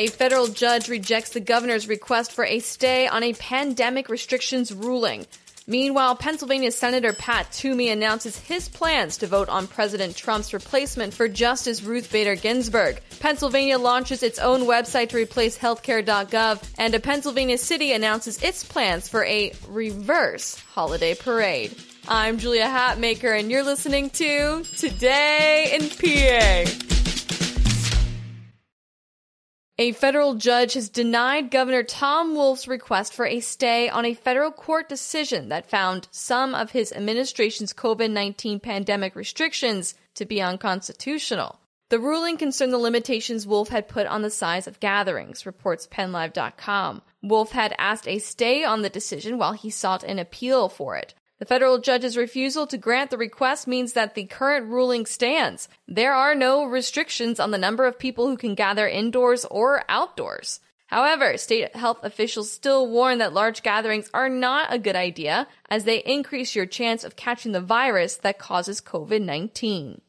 A federal judge rejects the governor's request for a stay on a pandemic restrictions ruling. Meanwhile, Pennsylvania Senator Pat Toomey announces his plans to vote on President Trump's replacement for Justice Ruth Bader Ginsburg. Pennsylvania launches its own website to replace healthcare.gov, and a Pennsylvania city announces its plans for a reverse holiday parade. I'm Julia Hatmaker, and you're listening to Today in PA. A federal judge has denied Governor Tom Wolf's request for a stay on a federal court decision that found some of his administration's COVID 19 pandemic restrictions to be unconstitutional. The ruling concerned the limitations Wolf had put on the size of gatherings, reports PennLive.com. Wolf had asked a stay on the decision while he sought an appeal for it. The federal judge's refusal to grant the request means that the current ruling stands. There are no restrictions on the number of people who can gather indoors or outdoors. However, state health officials still warn that large gatherings are not a good idea as they increase your chance of catching the virus that causes COVID 19.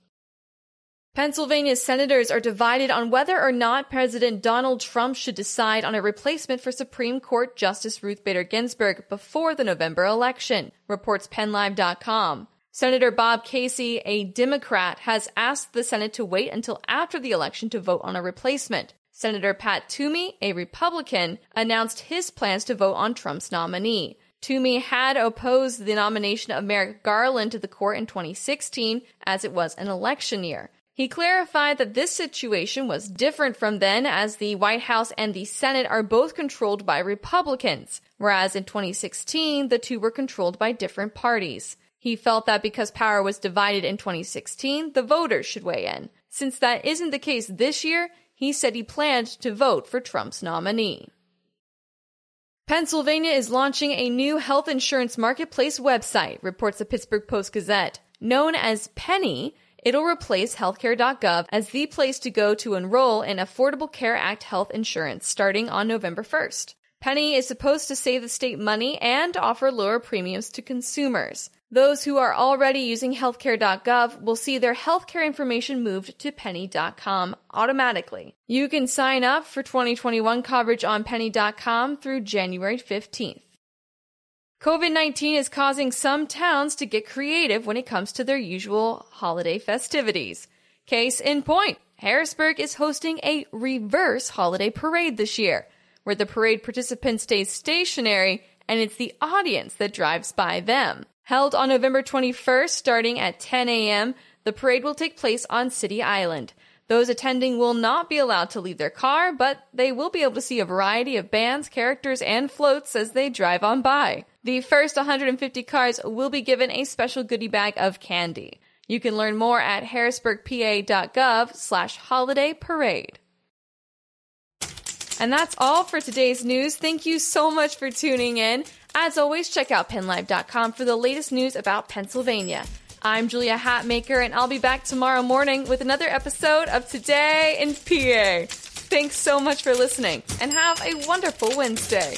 Pennsylvania's senators are divided on whether or not President Donald Trump should decide on a replacement for Supreme Court Justice Ruth Bader Ginsburg before the November election, reports PennLive.com. Senator Bob Casey, a Democrat, has asked the Senate to wait until after the election to vote on a replacement. Senator Pat Toomey, a Republican, announced his plans to vote on Trump's nominee. Toomey had opposed the nomination of Merrick Garland to the court in 2016 as it was an election year. He clarified that this situation was different from then as the White House and the Senate are both controlled by Republicans, whereas in 2016 the two were controlled by different parties. He felt that because power was divided in 2016, the voters should weigh in. Since that isn't the case this year, he said he planned to vote for Trump's nominee. Pennsylvania is launching a new health insurance marketplace website, reports the Pittsburgh Post Gazette. Known as Pennie, It'll replace healthcare.gov as the place to go to enroll in Affordable Care Act health insurance starting on November 1st. Pennie is supposed to save the state money and offer lower premiums to consumers. Those who are already using healthcare.gov will see their healthcare information moved to pennie.com automatically. You can sign up for 2021 coverage on pennie.com through January 15th. COVID 19 is causing some towns to get creative when it comes to their usual holiday festivities. Case in point, Harrisburg is hosting a reverse holiday parade this year, where the parade participant stays stationary and it's the audience that drives by them. Held on November 21st, starting at 10 a.m., the parade will take place on City Island. Those attending will not be allowed to leave their car, but they will be able to see a variety of bands, characters, and floats as they drive on by. The first 150 cars will be given a special goodie bag of candy. You can learn more at harrisburgpa.gov slash holiday parade. And that's all for today's news. Thank you so much for tuning in. As always, check out pennlive.com for the latest news about Pennsylvania. I'm Julia Hatmaker, and I'll be back tomorrow morning with another episode of Today in PA. Thanks so much for listening, and have a wonderful Wednesday.